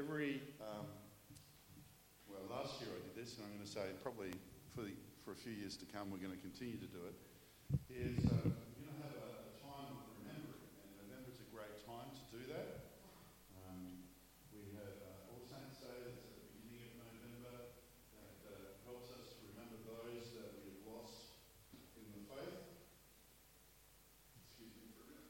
every, um, well, last year I did this, and I'm going to say probably for, the, for a few years to come, we're going to continue to do it, is uh, we're going to have a, a time of remembering, and November's a great time to do that. Um, we have uh, All Saints Day that's at the beginning of November that uh, helps us to remember those that we have lost in the faith. Excuse me for a minute.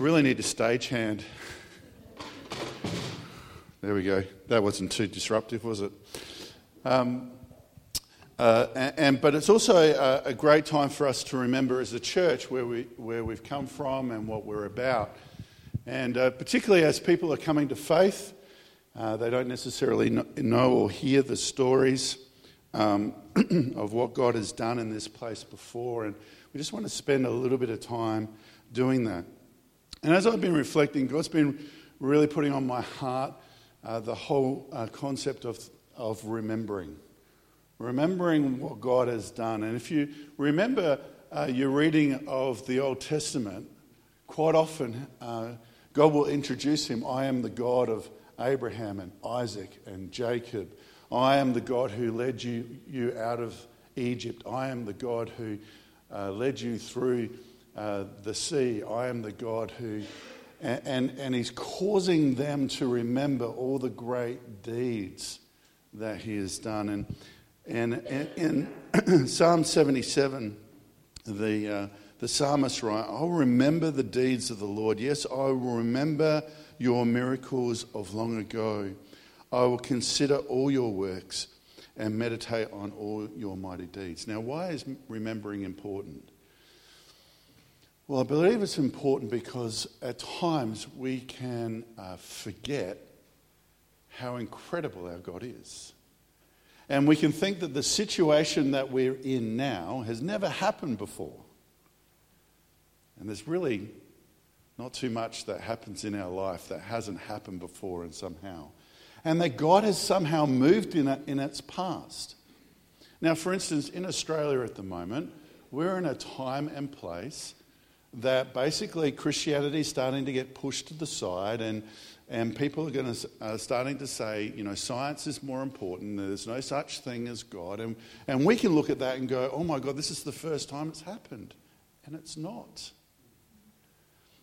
I really need a stagehand. There we go. That wasn't too disruptive, was it? Um, uh, and, and, but it's also a, a, great time for us to remember as a church where, we, where we've come from and what we're about. And uh, particularly as people are coming to faith, uh, they don't necessarily know or hear the stories um, of what God has done in this place before. And we just want to spend a little bit of time doing that. And as I've been reflecting, God's been really putting on my heart uh, the whole uh, concept of, of remembering. Remembering what God has done. And if you remember uh, your reading of the Old Testament, quite often uh, God will introduce him I am the God of Abraham and Isaac and Jacob. I am the God who led you, you out of Egypt. I am the God who uh, led you through uh, the sea. I am the God who. And, and, and he's causing them to remember all the great deeds that he has done. And, and, and in Psalm 77, the, uh, the psalmist writes, I'll remember the deeds of the Lord. Yes, I will remember your miracles of long ago. I will consider all your works and meditate on all your mighty deeds. Now, why is remembering important? Well, I believe it's important because at times we can uh, forget how incredible our God is. And we can think that the situation that we're in now has never happened before. And there's really not too much that happens in our life that hasn't happened before and somehow. And that God has somehow moved in, it, in its past. Now, for instance, in Australia at the moment, we're in a time and place that basically Christianity is starting to get pushed to the side, and, and people are going to starting to say, you know, science is more important. There's no such thing as God, and and we can look at that and go, oh my God, this is the first time it's happened, and it's not.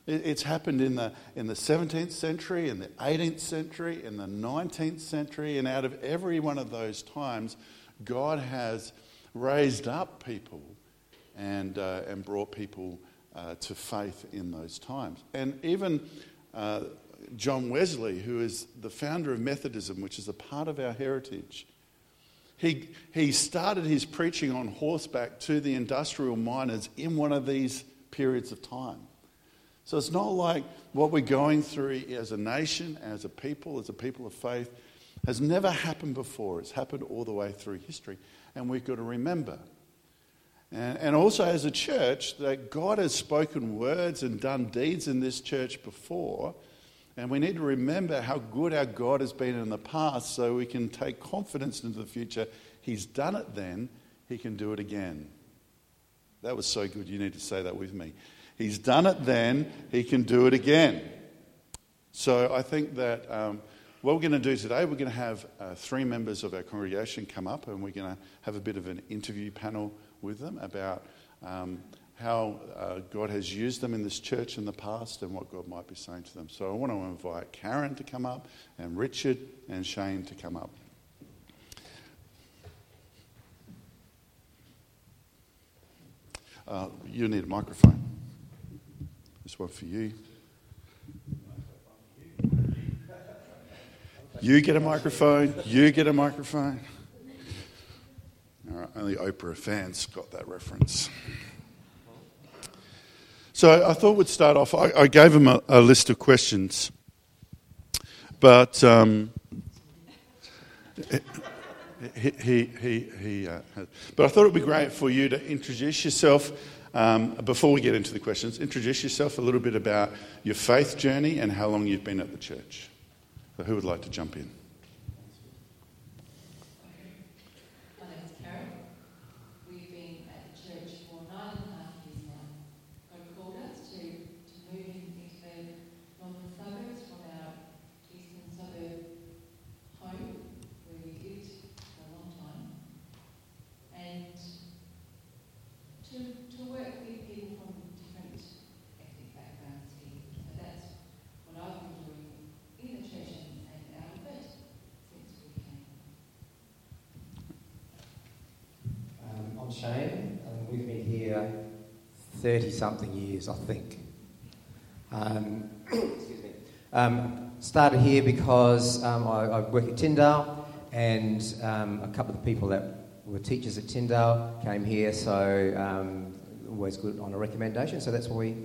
It, it's happened in the in the 17th century, in the 18th century, in the 19th century, and out of every one of those times, God has raised up people and uh, and brought people uh, to faith in those times. And even uh, John Wesley, who is the founder of Methodism, which is a part of our heritage, he, he started his preaching on horseback to the industrial miners in one of these periods of time. So it's not like what we're going through as a nation, as a people, as a people of faith, has never happened before. It's happened all the way through history. And we've got to remember and, also, as a church, that God has spoken words and done deeds in this church before. And we need to remember how good our God has been in the past so we can take confidence into the future. He's done it then, He can do it again. That was so good. You need to say that with me. He's done it then, He can do it again. So I think that um, what we're going to do today, we're going to have uh, three members of our congregation come up and we're going to have a bit of an interview panel with them about um, how uh, God has used them in this church in the past and what God might be saying to them. So I want to invite Karen to come up and Richard and Shane to come up. Uh, you need a microphone. This one for you. You get a microphone. You get a microphone. Only Oprah fans got that reference. So I thought we'd start off. I, I gave him a, a, list of questions, but um, he, he, he, he uh, but I thought it'd be great for you to introduce yourself um, before we get into the questions. Introduce yourself a little bit about your faith journey and how long you've been at the church. So who would like to jump in? Shane, and we've been here 30 something years, I think. Um, excuse me. Um, started here because um, I, I, work at Tyndale, and um, a couple of the people that were teachers at Tyndale came here, so um, always good on a recommendation. So that's why we,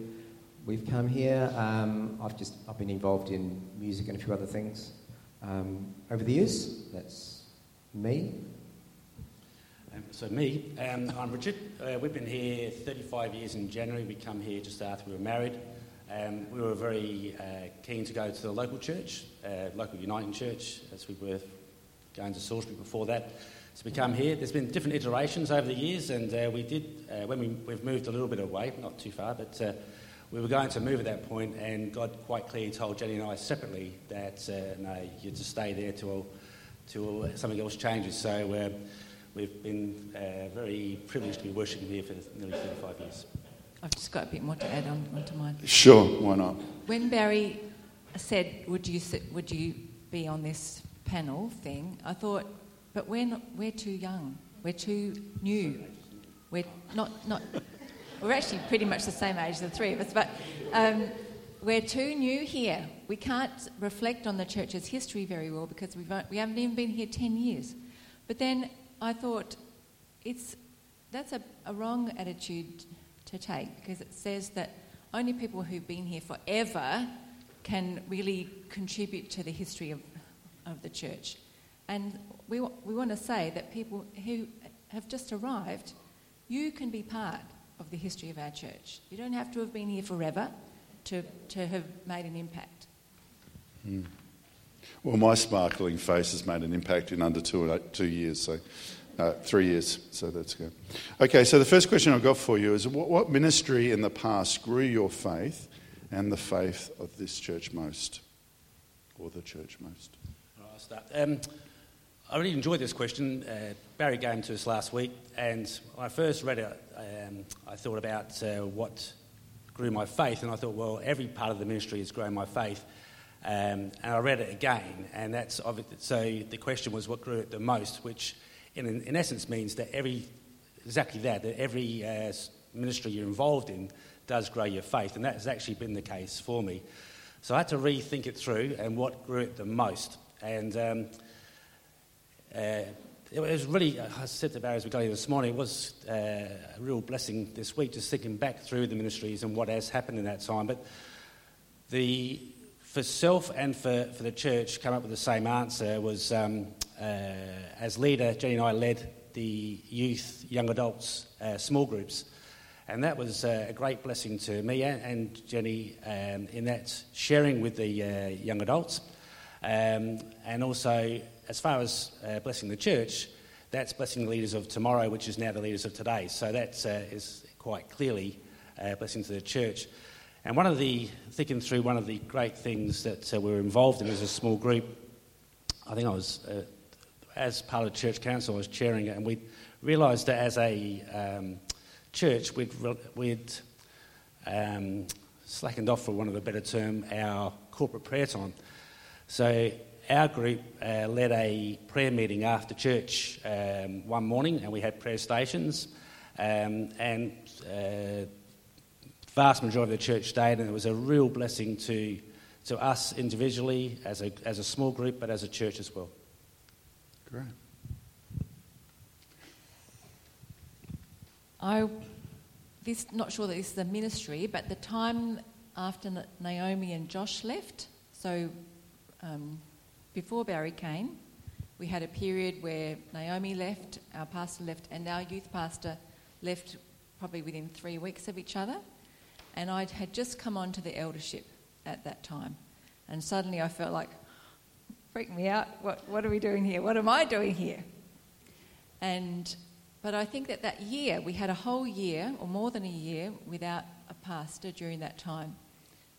we've come here. I've just I've been involved in music and a few other things over the years. That's me. So me, um, I'm Richard. Uh, we've been here 35 years in January. We come here just after we were married. Um, we were very uh, keen to go to the local church, uh, local Uniting Church, as we were going to Salisbury before that. So we come here. There's been different iterations over the years, and uh, we did uh, when we, we've moved a little bit away, not too far, but uh, we were going to move at that point, and God quite clearly told Jenny and I separately that no, you're to stay there till till something else changes. So we've been uh, very privileged to be worshipping here for nearly 35 years. I've just got a bit more to add on onto mine. Sure, why not? When Barry said, "Would you would you be on this panel thing?" I thought, but we're not, we're too young. We're too new. We're not not. We're actually pretty much the same age, the three of us, but um, we're too new here. We can't reflect on the church's history very well because we've, we haven't even been here 10 years. But then I thought it's, that's a, a wrong attitude to take because it says that only people who've been here forever can really contribute to the history of, of the church. And we, we want to say that people who have just arrived, you can be part of the history of our church. You don't have to have been here forever to, to have made an impact. Hmm. Well, my sparkling face has made an impact in under two, two years, so uh, three years, so that's good. Okay, so the first question I've got for you is what, what ministry in the past grew your faith and the faith of this church most, or the church most? I'll start. Um, I really enjoyed this question. Uh, Barry came to us last week, and when I first read it, um, I thought about uh, what grew my faith, and I thought, well, every part of the ministry has grown my faith. Um, and I read it again, and that's so the question was what grew it the most, which in, in essence means that every exactly that that every uh, ministry you're involved in does grow your faith, and that has actually been the case for me. So I had to rethink it through and what grew it the most, and um, uh, it was really, I said to Barry as we got here this morning, it was uh, a real blessing this week just thinking back through the ministries and what has happened in that time. But the for self and for, for the church, come up with the same answer was um, uh, as leader, Jenny and I led the youth, young adults, uh, small groups. And that was uh, a great blessing to me and, Jenny um, in that sharing with the uh, young adults. Um, and also, as far as uh, blessing the church, that's blessing the leaders of tomorrow, which is now the leaders of today. So that uh, is quite clearly a blessing to the church. And one of the, thinking through one of the great things that uh, we were involved in as a small group, I think I was, uh, as part of the church council, I was chairing it, and we realised that as a um, church, we'd, we'd um, slackened off, for one of the better term, our corporate prayer time. So our group uh, led a prayer meeting after church um, one morning, and we had prayer stations. Um, and uh, vast majority of the church stayed, and it was a real blessing to, to us individually, as a, as a small group, but as a church as well. Great. I this not sure that this is a ministry, but the time after Naomi and Josh left, so um, before Barry came, we had a period where Naomi left, our pastor left, and our youth pastor left probably within three weeks of each other and I had just come on to the eldership at that time. And suddenly I felt like, freak me out, what, what are we doing here? What am I doing here? And, but I think that that year, we had a whole year, or more than a year, without a pastor during that time.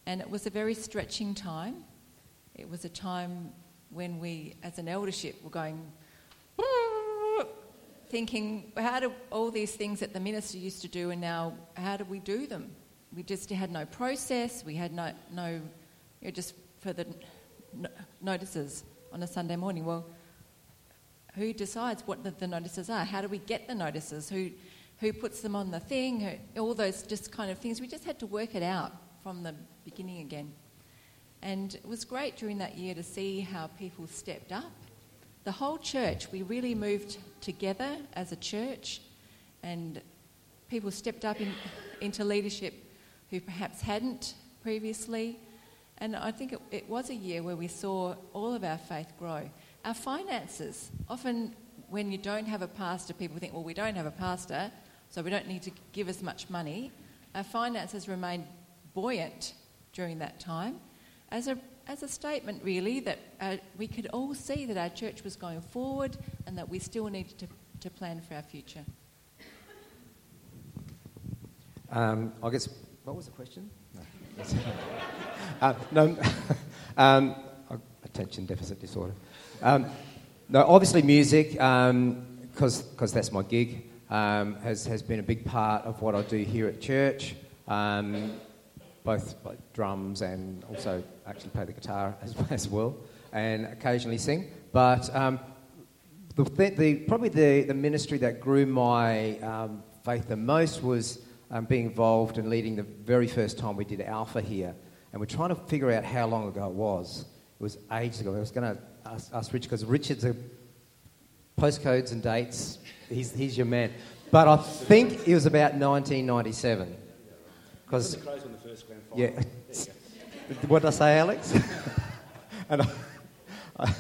And it was a very stretching time. It was a time when we, as an eldership, were going, thinking, how do all these things that the minister used to do, and now how do we do them? We just had no process. We had no, no you know, just for the notices on a Sunday morning. Well, who decides what the, the, notices are? How do we get the notices? Who, who puts them on the thing, who, all those just kind of things. We just had to work it out from the beginning again. And it was great during that year to see how people stepped up. The whole church, we really moved together as a church, and people stepped up in, into leadership who perhaps hadn't previously. And I think it, it was a year where we saw all of our faith grow. Our finances, often when you don't have a pastor, people think, well, we don't have a pastor, so we don't need to give as much money. Our finances remained buoyant during that time as a, as a statement, really, that uh, we could all see that our church was going forward and that we still needed to, to plan for our future. Um, I guess, what was the question? No, uh, no um, attention deficit disorder. Um, no, obviously music, because um, that's my gig um, has, has been a big part of what I do here at church, um, both like drums and also actually play the guitar as, as well, and occasionally sing. But the, the, probably the, the ministry that grew my faith the most was um, being involved and leading the very first time we did Alpha here. And we're trying to figure out how long ago it was. It was ages ago. I was going to ask, ask Richard, because Richard's a postcodes and dates he's, he's your man. But I think it was about 1997. Because yeah, what did I say, Alex?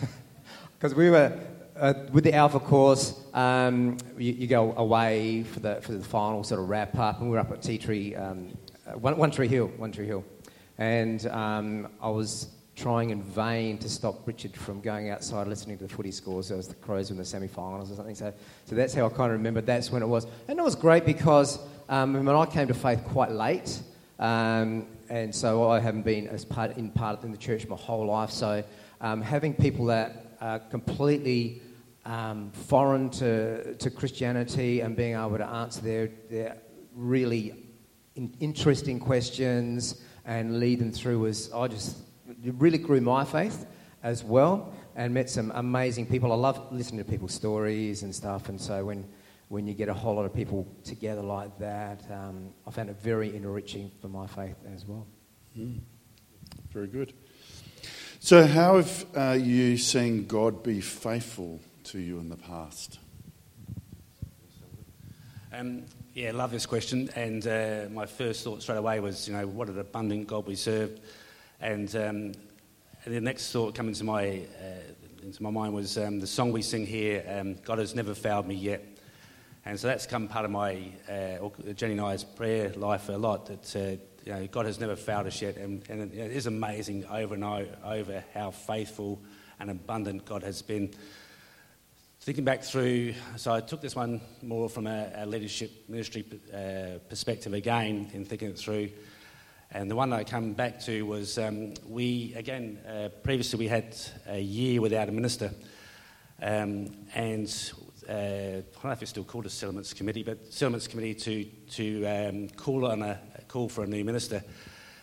because we were uh, with the Alpha course, um, you, you, go away for the for the final sort of wrap up, and we were up at Tea Tree, um, uh, one, one, Tree Hill, One Tree Hill, and um, I was trying in vain to stop Richard from going outside listening to the footy scores. There was the Crows in the semi-finals or something. So, so that's how I kind of remember that's when it was. And it was great because um, when I came to faith quite late, um, and so I haven't been as part in part in the church my whole life. So um, having people that are completely um, foreign to, to Christianity and being able to answer their, their really in, interesting questions and lead them through was I just really grew my faith as well and met some amazing people. I love listening to people's stories and stuff, and so when, when you get a whole lot of people together like that, um, I found it very enriching for my faith as well. Mm. Very good. So, how have uh, you seen God be faithful to you in the past? Um, yeah, love this question. And uh, my first thought straight away was, you know, what an abundant God we serve. And, um, the next thought coming to my, uh, into my mind was um, the song we sing here, um, God has never failed me yet. And so that's come part of my, uh, Jenny and I's prayer life a lot, that uh, you know, God has never failed us yet. And, and it is amazing over and over how faithful and abundant God has been. Thinking back through, so I took this one more from a, a leadership ministry uh, perspective again in thinking it through. And the one I come back to was um, we, again, uh, previously we had a year without a minister. Um, and uh, I don't know if it's still called a settlements committee, but settlements committee to, to um, call on a, a, call for a new minister.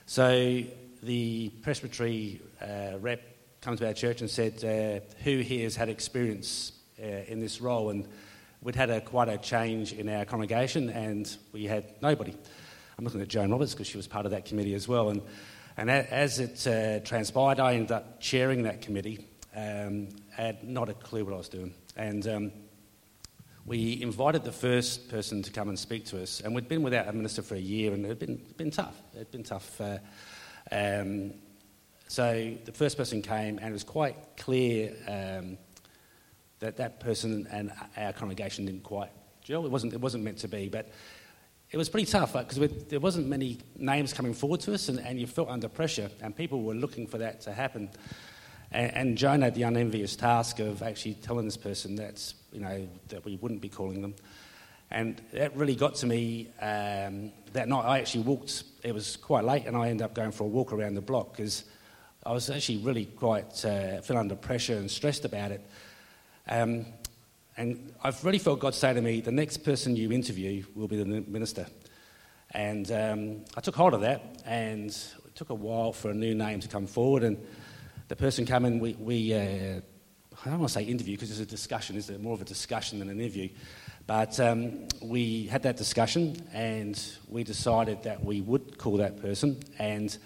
So the presbytery uh, rep comes to our church and said, uh, who here has had experience in this role? And we'd had a, quite a change in our congregation and we had nobody. I'm looking at Joan Roberts because she was part of that committee as well. And, and as it uh, transpired, I ended up chairing that committee. Um, had not a clue what I was doing. And um, we invited the first person to come and speak to us. And we'd been without a minister for a year, and it had been, been tough. It had been tough. Uh, um, so the first person came, and it was quite clear um, that that person and our congregation didn't quite gel. It wasn't, it wasn't meant to be. But it was pretty tough because there wasn't many names coming forward to us, and, and, you felt under pressure, and people were looking for that to happen. And, and Joan had the unenvious task of actually telling this person that you know that we wouldn't be calling them, and that really got to me um, that night. I actually walked; it was quite late, and I ended up going for a walk around the block because I was actually really quite uh, under pressure and stressed about it. Um, and I've really felt God say to me, the next person you interview will be the minister. And um, I took hold of that, and it took a while for a new name to come forward. And the person came in, we, we uh, I don't want to say interview because it's a discussion, it's more of a discussion than an interview? But um, we had that discussion and we decided that we would call that person. And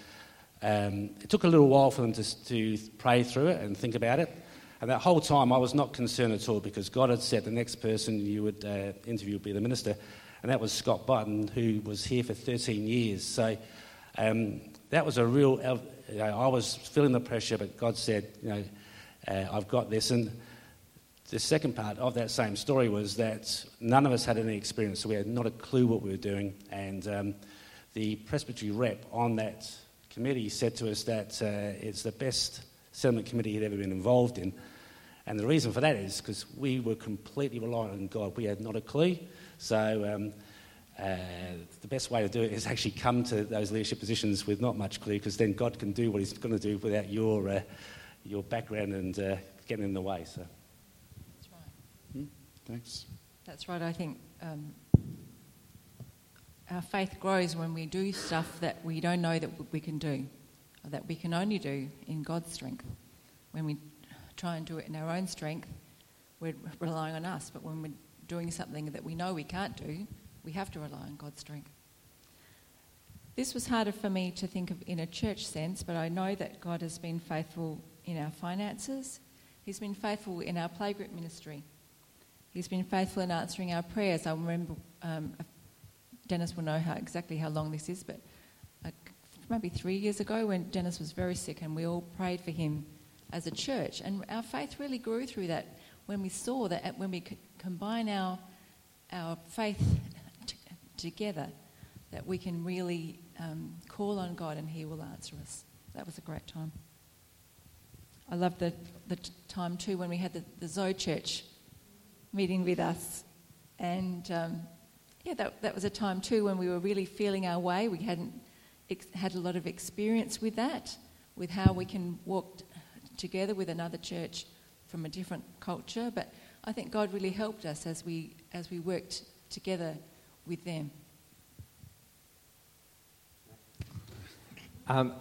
um, it took a little while for them to, to pray through it and think about it. And that whole time I was not concerned at all because God had said the next person you would uh, interview would be the minister. And that was Scott Button, who was here for 13 years. So um, that was a real, you know, I was feeling the pressure, but God said, you know, uh, I've got this. And the second part of that same story was that none of us had any experience, so we had not a clue what we were doing. And um, the presbytery rep on that committee said to us that uh, it's the best settlement committee he'd ever been involved in. And the reason for that is because we were completely reliant on God. We had not a clue. So um, uh, the best way to do it is actually come to those leadership positions with not much clue, because then God can do what He's going to do without your, uh, your background and uh, getting in the way. So. That's right. Hmm? Thanks. That's right. I think um, our faith grows when we do stuff that we don't know that we can do, or that we can only do in God's strength. When we try and do it in our own strength, we're relying on us. But when we're doing something that we know we can't do, we have to rely on God's strength. This was harder for me to think of in a church sense, but I know that God has been faithful in our finances. He's been faithful in our playgroup ministry. He's been faithful in answering our prayers. I remember, um, Dennis will know how, exactly how long this is, but uh, maybe three years ago when Dennis was very sick and we all prayed for him as a church. And our faith really grew through that when we saw that when we could combine our, our faith t- together, that we can really um, call on God and He will answer us. That was a great time. I love the, the time too when we had the, the Zoe Church meeting with us. And um, yeah, that, that was a time too when we were really feeling our way. We hadn't ex- had a lot of experience with that, with how we can walk t- together with another church from a different culture. But I think God really helped us as we, as we worked together with them. Um,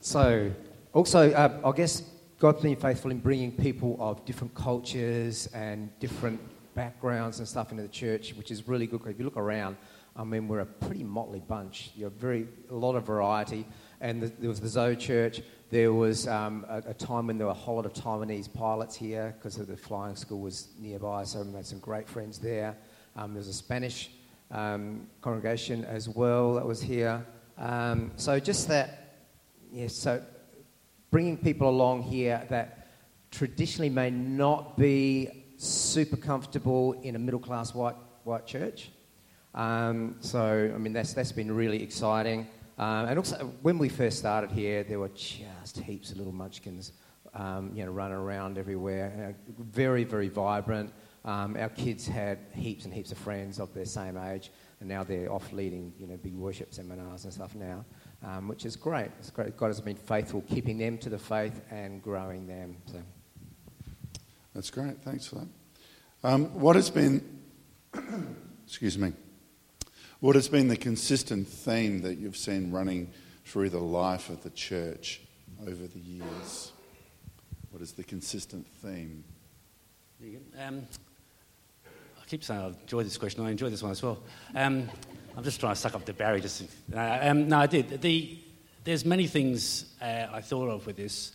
so, also, uh, I guess God's been faithful in bringing people of different cultures and different backgrounds and stuff into the church, which is really good. If you look around, I mean, we're a pretty motley bunch. You have very a lot of variety. And the, there was the Zoe Church. There was um, a, a, time when there were a whole lot of Taiwanese pilots here because the flying school was nearby, so we made some great friends there. Um, there was a Spanish um, congregation as well that was here. Um, so just that, yes. Yeah, so bringing people along here that traditionally may not be super comfortable in a middle class white, white church. Um, so, I mean, that's, that's been really exciting. Um, and also, when we first started here, there were just heaps of little munchkins, um, you know, running around everywhere. Uh, very, very vibrant. Um, our kids had heaps and heaps of friends of their same age, and now they're off leading, you know, big worship seminars and stuff now um, which is great. It's great. God has been faithful, keeping them to the faith and growing them. So. That's great. Thanks for that. Um, what has been, excuse me, what has been the consistent theme that you've seen running through the life of the church over the years? What is the consistent theme? Um, I keep saying I enjoy this question. I enjoy this one as well. Um, I'm just trying to suck up to Barry. Just uh, um, no, I did. The, there's many things uh, I thought of with this.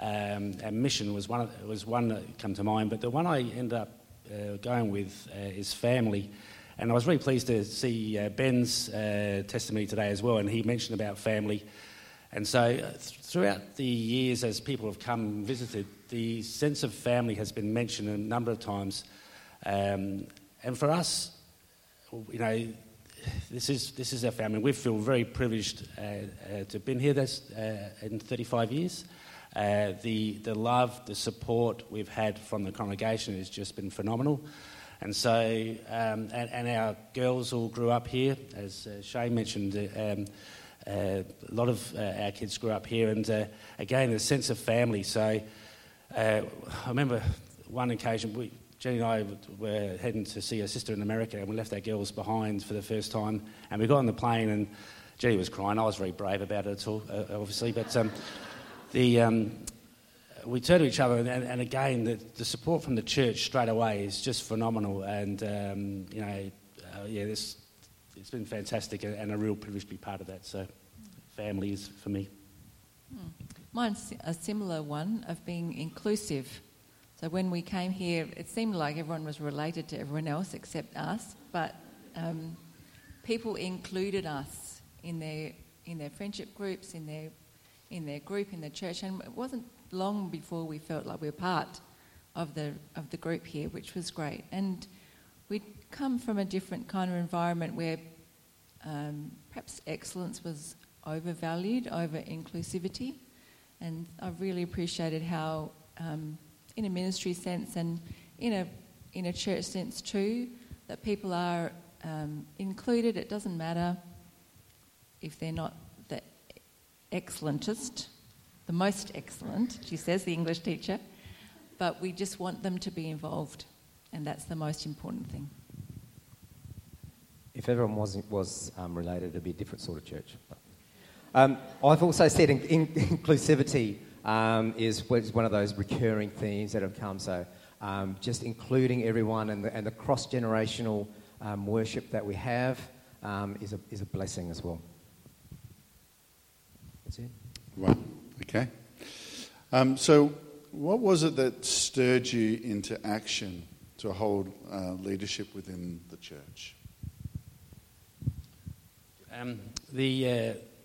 Um, and mission was one, was one that came to mind, but the one I ended up uh, going with uh, is family. And I was really pleased to see uh, Ben's uh, testimony today as well, and he mentioned about family. And so, throughout the years, as people have come and visited, the sense of family has been mentioned a number of times. Um, and for us, you know, this is this is our family. We feel very privileged uh, uh, to have been here this, uh, in 35 years. Uh, the the love, the support we've had from the congregation has just been phenomenal. And so, um, and, and, our girls all grew up here, as uh, Shane mentioned. Um, a lot of our kids grew up here, and again, a sense of family. So, I remember one occasion we Jenny and I were heading to see her sister in America, and we left our girls behind for the first time. And we got on the plane, and Jenny was crying. I was very brave about it at all, uh, obviously. But um, the, um, we turn to each other, and, and again, the, the, support from the church straight away is just phenomenal. And um, you know, uh, yeah, this it's been fantastic and, and, a real privilege to be part of that. So, family is for me. Hmm. Mine's a similar one of being inclusive. So when we came here, it seemed like everyone was related to everyone else except us, but um, people included us in their in their friendship groups, in their in their group, in the church, and it wasn't long before we felt like we were part of the of the group here, which was great. And we'd come from a different kind of environment where um, perhaps excellence was overvalued over inclusivity, and I really appreciated how, um, in a ministry sense and in a in a church sense too, that people are um, included. It doesn't matter if they're not the excellentest, the most excellent, she says, the English teacher, but we just want them to be involved, and that's the most important thing. If everyone was, was um, related, it'd be a different sort of church. Um, I've also said in, in, inclusivity um, is, is one of those recurring themes that have come. So um, just including everyone and the, and the cross generational um, worship that we have um, is, a, is a blessing as well. That's it. Wow. Okay. Um, so, what was it that stirred you into action to hold uh, leadership within the church? Um, the, uh,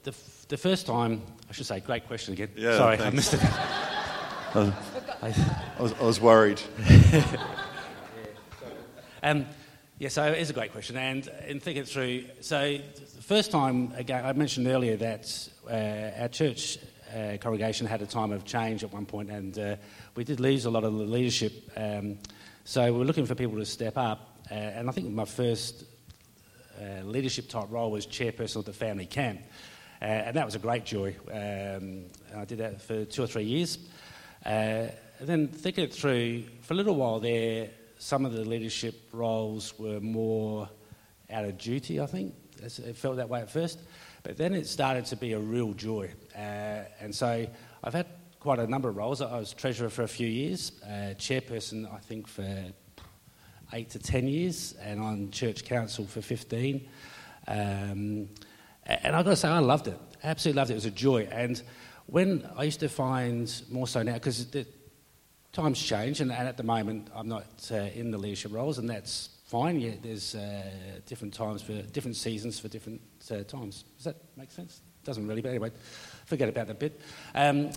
the, f- the first time, I should say, great question again. Yeah, Sorry, thanks. I missed it. I, was, I was worried. um, yeah, so it is a great question. And in thinking through, so the first time, again, I mentioned earlier that uh, our church uh, congregation had a time of change at one point, and uh, we did lose a lot of the leadership. Um, so we are looking for people to step up. Uh, and I think my first uh, leadership type role was chairperson of the family camp. Uh, and that was a great joy. Um, I did that for two or three years. and then thinking it through, for a little while there, some of the leadership roles were more out of duty, I think. It felt that way at first. But then it started to be a real joy. Uh, and so I've had quite a number of roles. I was treasurer for a few years, uh, chairperson, I think, for eight to ten years, and on church council for 15. Um, and I've got to say, I loved it. Absolutely loved it. It was a joy. And when I used to find more so now, because times change, and, and, at the moment I'm not uh, in the leadership roles, and that's fine. Yeah, there's uh, different times for different seasons for different uh, times. Does that make sense? Doesn't really, but anyway, forget about that bit. Um,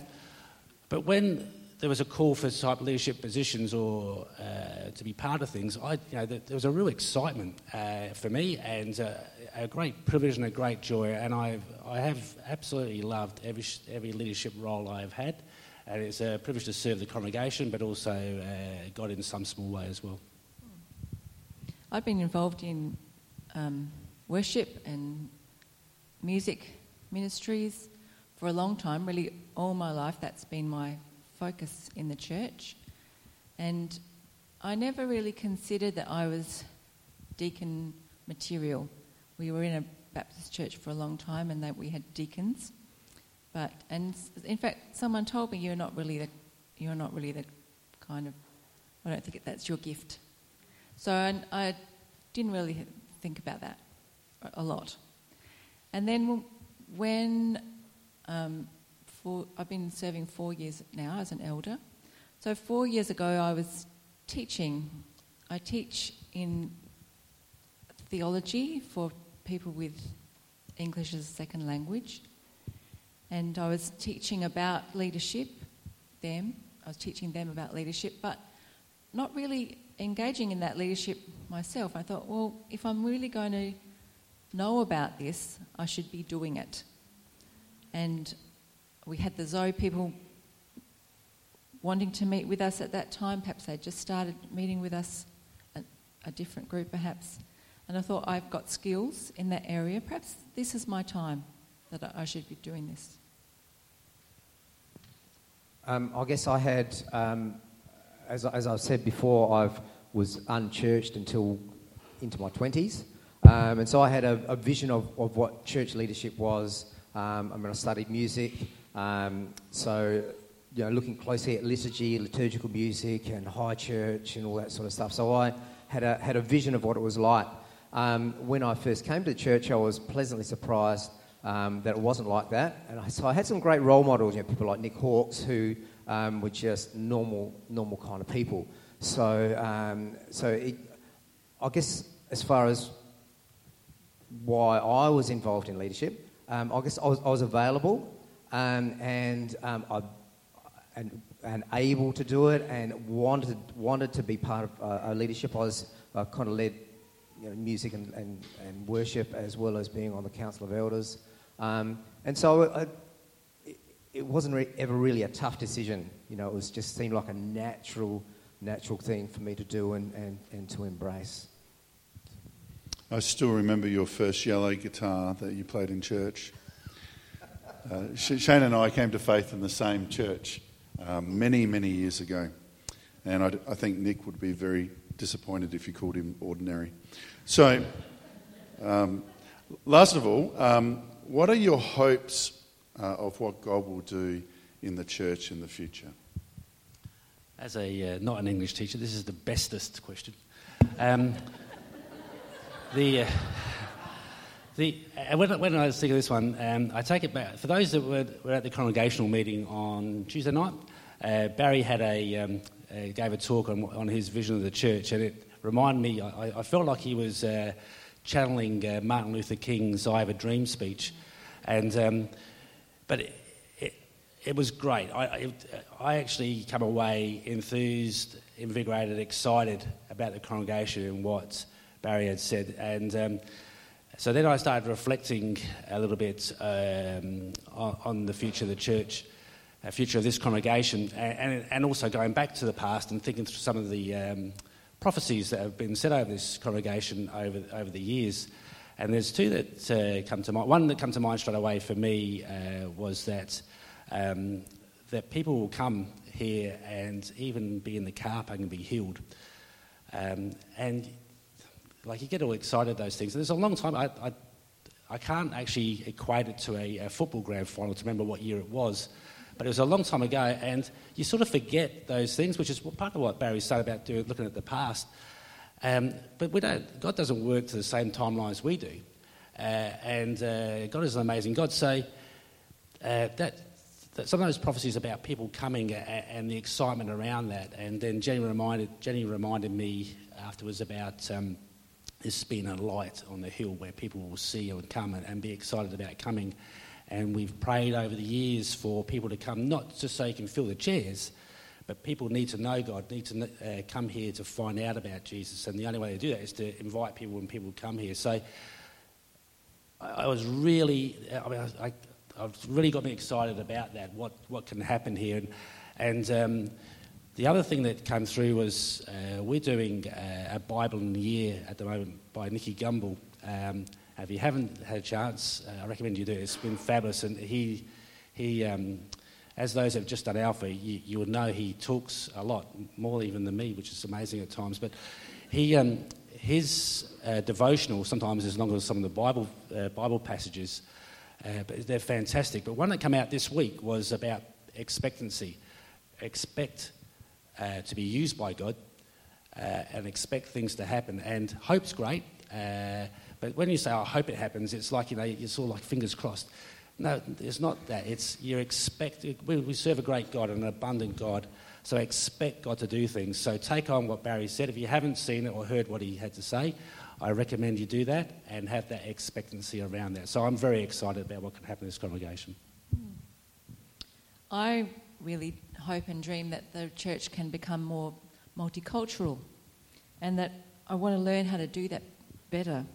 but when there was a call for type leadership positions or uh, to be part of things, I, you know, there was a real excitement uh, for me and uh, a great privilege and a great joy. And I've, I have absolutely loved every, every leadership role I have had and it's a privilege to serve the congregation, but also uh, God in some small way as well. I've been involved in um, worship and music ministries for a long time, really all my life. That's been my focus in the church. And I never really considered that I was deacon material. We were in a Baptist church for a long time and that we had deacons. But and in fact, someone told me you're not really the you're not really the kind of I don't think that's your gift. So I, I didn't really think about that a lot. And then when um, I've been serving four years now as an elder. So four years ago, I was teaching. I teach in theology for people with English as a second language and I was teaching about leadership, them. I was teaching them about leadership, but not really engaging in that leadership myself. I thought, well, if I'm really going to know about this, I should be doing it. And we had the Zoe people wanting to meet with us at that time. Perhaps they just started meeting with us, a, a different group perhaps. And I thought, I've got skills in that area. Perhaps this is my time that I should be doing this. Um, I guess I had, um, as, as I've said before, I was unchurched until into my 20s. Um, and so I had a, a vision of, of, what church leadership was. Um, I mean, I studied music. Um, so you know, looking closely at liturgy, liturgical music, and high church, and all that sort of stuff. So I had a had a vision of what it was like. Um, when I first came to church, I was pleasantly surprised um, that it wasn't like that. And I, so I had some great role models, you know, people like Nick Hawkes, who um, were just normal, normal kind of people. So, um, so it, I guess as far as why I was involved in leadership, um, I guess I was, I was available um, and, um, I, and, and able to do it and wanted, wanted to be part of uh, leadership. I was kind of led you know, music and, and, and worship as well as being on the Council of Elders. Um, and so I, it, wasn't re- ever really a tough decision. You know, it was just seemed like a natural, natural thing for me to do and, and, and to embrace. I still remember your first yellow guitar that you played in church. Uh, Shane and I came to faith in the same church um, many, many years ago. And I, I, think Nick would be very disappointed if you called him ordinary. So, um, last of all, um, what are your hopes uh, of what God will do in the church in the future? As a uh, not an English teacher, this is the bestest question. Um, the uh, the uh, when, when, I was thinking of this one, um, I take it back. For those that were, were at the congregational meeting on Tuesday night, uh, Barry had a um, uh, gave a talk on, on his vision of the church, and it reminded me. I, I felt like he was channeling uh, Martin Luther King's I Have a Dream speech. And, um, but it, it, it, was great. I, it, I actually come away enthused, invigorated, excited about the congregation and what Barry had said. And um, so then I started reflecting a little bit um, on, on, the future of the church, the future of this congregation, and, and, and, also going back to the past and thinking through some of the um, prophecies that have been said over this congregation over, over the years. And there's two that uh, come to mind. One that comes to mind straight away for me uh, was that, um, that people will come here and even be in the car park and be healed. Um, and like you get all excited those things. And there's a long time, I, I, I can't actually equate it to a, a football grand final to remember what year it was. But it was a long time ago, and you sort of forget those things, which is part of what Barry said about doing, looking at the past. Um, but we don't, God doesn't work to the same timelines we do. Uh, and uh, God is an amazing God. So uh, that, that, some of those prophecies about people coming and the excitement around that. And then Jenny reminded, Jenny reminded me afterwards about um, this being a light on the hill where people will see and come and, and be excited about coming. And we've prayed over the years for people to come, not just so you can fill the chairs, but people need to know God, need to uh, come here to find out about Jesus. And the only way to do that is to invite people when people come here. So I, I was really, I mean, I, I, I, really got me excited about that, what, what can happen here. And, and um, the other thing that came through was uh, we're doing uh, a Bible in a year at the moment by Nicky Gumbel. Um, if you haven't had a chance, uh, I recommend you do. It. It's been fabulous, and he, he, um, as those have just done Alpha, you, you would know he talks a lot more even than me, which is amazing at times. But he, um, his uh, devotional sometimes as long as some of the Bible uh, Bible passages, uh, but they're fantastic. But one that came out this week was about expectancy. Expect uh, to be used by God, uh, and expect things to happen. And hope's great. But when you say, I hope it happens, it's like, you know, it's all like fingers crossed. No, it's not that. It's you expect, we, we serve a great God, an abundant God. So expect God to do things. So take on what Barry said. If you haven't seen it or heard what he had to say, I recommend you do that and have that expectancy around that. So I'm very excited about what can happen in this congregation. I really hope and dream that the church can become more multicultural and that I want to learn how to do that better.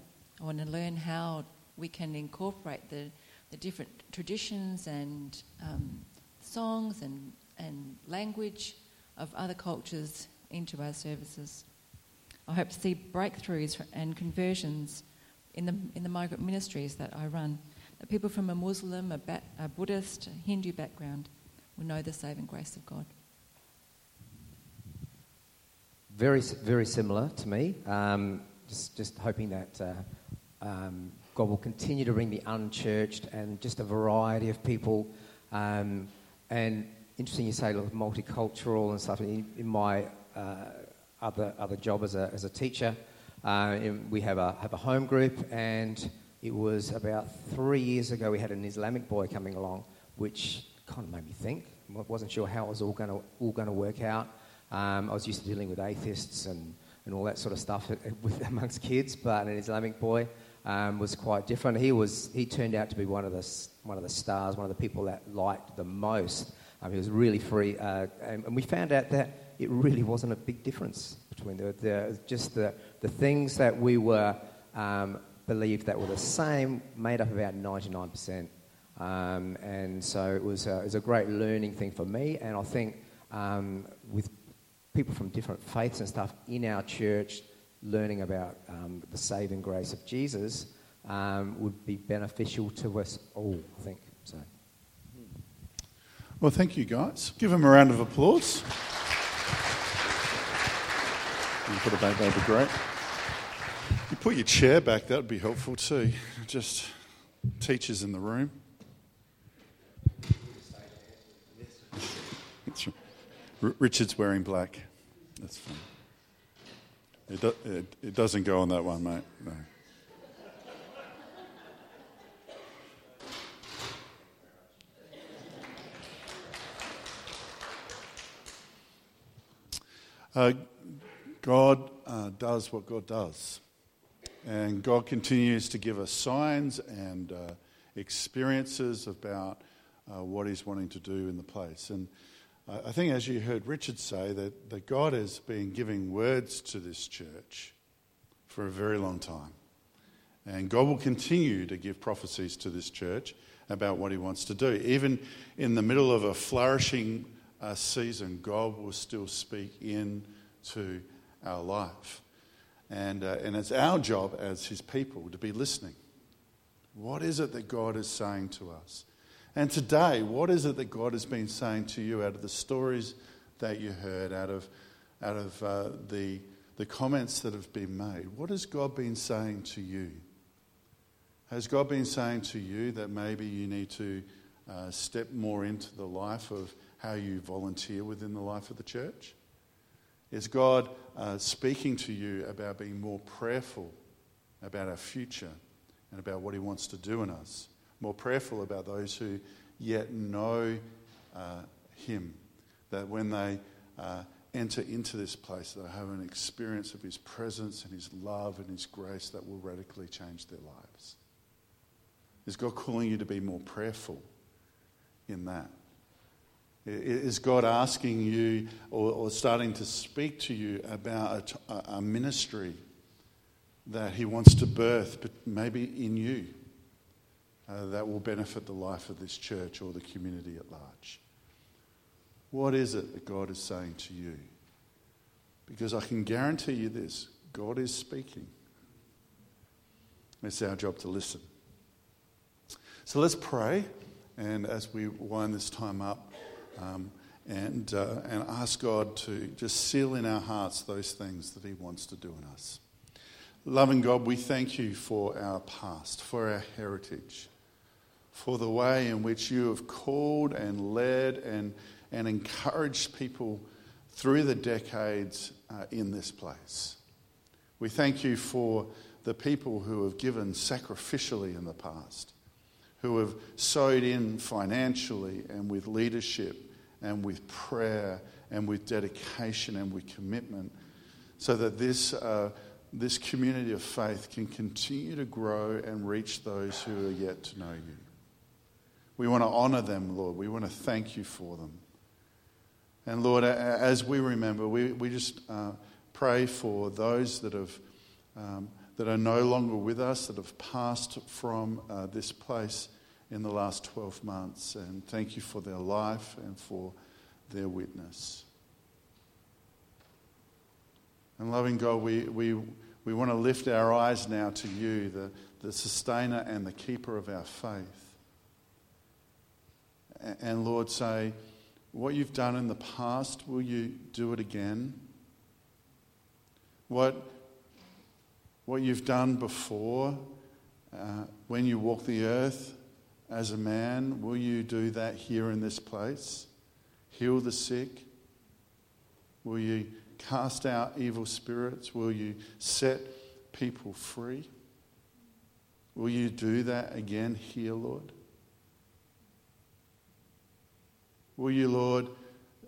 I want to learn how we can incorporate the, the different traditions and um, songs and, and language of other cultures into our services. I hope to see breakthroughs and conversions in the, in the migrant ministries that I run. That people from a Muslim, a, ba- a Buddhist, a Hindu background will know the saving grace of God. Very, very similar to me. Um, just, just hoping that uh, um, God will continue to bring the unchurched and just a variety of people. Um, and interesting you say look, multicultural and stuff. In, in my uh, other, other job as a, as a teacher, uh, we have a, have a home group, and it was about three years ago we had an Islamic boy coming along, which kind of made me think. I wasn't sure how it was all going to all going to work out. Um, I was used to dealing with atheists and, and all that sort of stuff with, amongst kids, but an Islamic boy um, was quite different. He was he turned out to be one of the one of the stars, one of the people that liked the most. Um, he was really free, uh, and, and, we found out that it really wasn't a big difference between the, the just the the things that we were um, believed that were the same made up about ninety nine percent. Um, and so it was, a, it was a great learning thing for me. And I think um, with people from different faiths and stuff in our church learning about um, the saving grace of Jesus um, would be beneficial to us all, I think. So. Well, thank you, guys. Give them a round of applause. You put it back, that'd be great. You put your chair back, that would be helpful too. Just teachers in the room. Richard's wearing black. That's fine. It, do, it, it, doesn't go on that one, mate. No. Uh, God uh, does what God does. And God continues to give us signs and uh, experiences about uh, what He's wanting to do in the place. And I think, as you heard Richard say, that, that God has been giving words to this church for a very long time. And God will continue to give prophecies to this church about what He wants to do. Even in the middle of a flourishing uh, season, God will still speak into our life. And, uh, and it's our job as His people to be listening. What is it that God is saying to us? And today, what is it that God has been saying to you out of the stories that you heard, out of, out of uh, the, the comments that have been made? What has God been saying to you? Has God been saying to you that maybe you need to uh, step more into the life of how you volunteer within the life of the church? Is God uh, speaking to you about being more prayerful about our future and about what He wants to do in us? More prayerful about those who yet know uh, Him, that when they uh, enter into this place, they'll have an experience of His presence and His love and His grace that will radically change their lives. Is God calling you to be more prayerful in that? Is God asking you or, or starting to speak to you about a, a ministry that He wants to birth, but maybe in you? Uh, that will benefit the life of this church or the community at large. What is it that God is saying to you? Because I can guarantee you this God is speaking. It's our job to listen. So let's pray, and as we wind this time up, um, and, uh, and ask God to just seal in our hearts those things that He wants to do in us. Loving God, we thank you for our past, for our heritage for the way in which you have called and led and, and encouraged people through the decades uh, in this place. We thank you for the people who have given sacrificially in the past, who have sowed in financially and with leadership and with prayer and with dedication and with commitment, so that this, uh, this community of faith can continue to grow and reach those who are yet to know you. We want to honor them, Lord. We want to thank you for them. And Lord, as we remember, we, we just uh, pray for those that, have, um, that are no longer with us, that have passed from uh, this place in the last 12 months. And thank you for their life and for their witness. And loving God, we, we, we want to lift our eyes now to you, the, the sustainer and the keeper of our faith and Lord, say, what you've done in the past, will you do it again? What, what you've done before, uh, when you walk the earth as a man, will you do that here in this place? heal the sick? Will you cast out evil spirits? Will you set people free? Will you do that again here, Lord? Will you, Lord,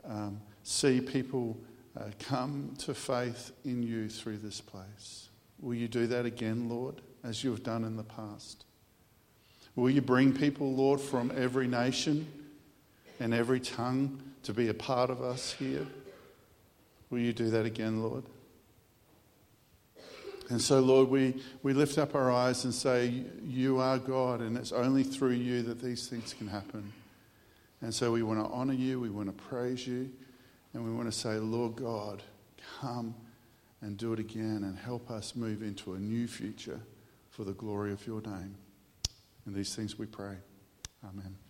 um, see people uh, come to faith in you through this place? Will you do that again, Lord, as you have done in the past? Will you bring people, Lord, from every nation and every tongue to be a part of us here? Will you do that again, Lord? And so, Lord, we, we lift up our eyes and say, You are God, and it's only through you that these things can happen. And so we want to honour you, we want to praise you, and we want to say, Lord God, come and do it again and help us move into a new future for the glory of your name. And these things we pray. Amen.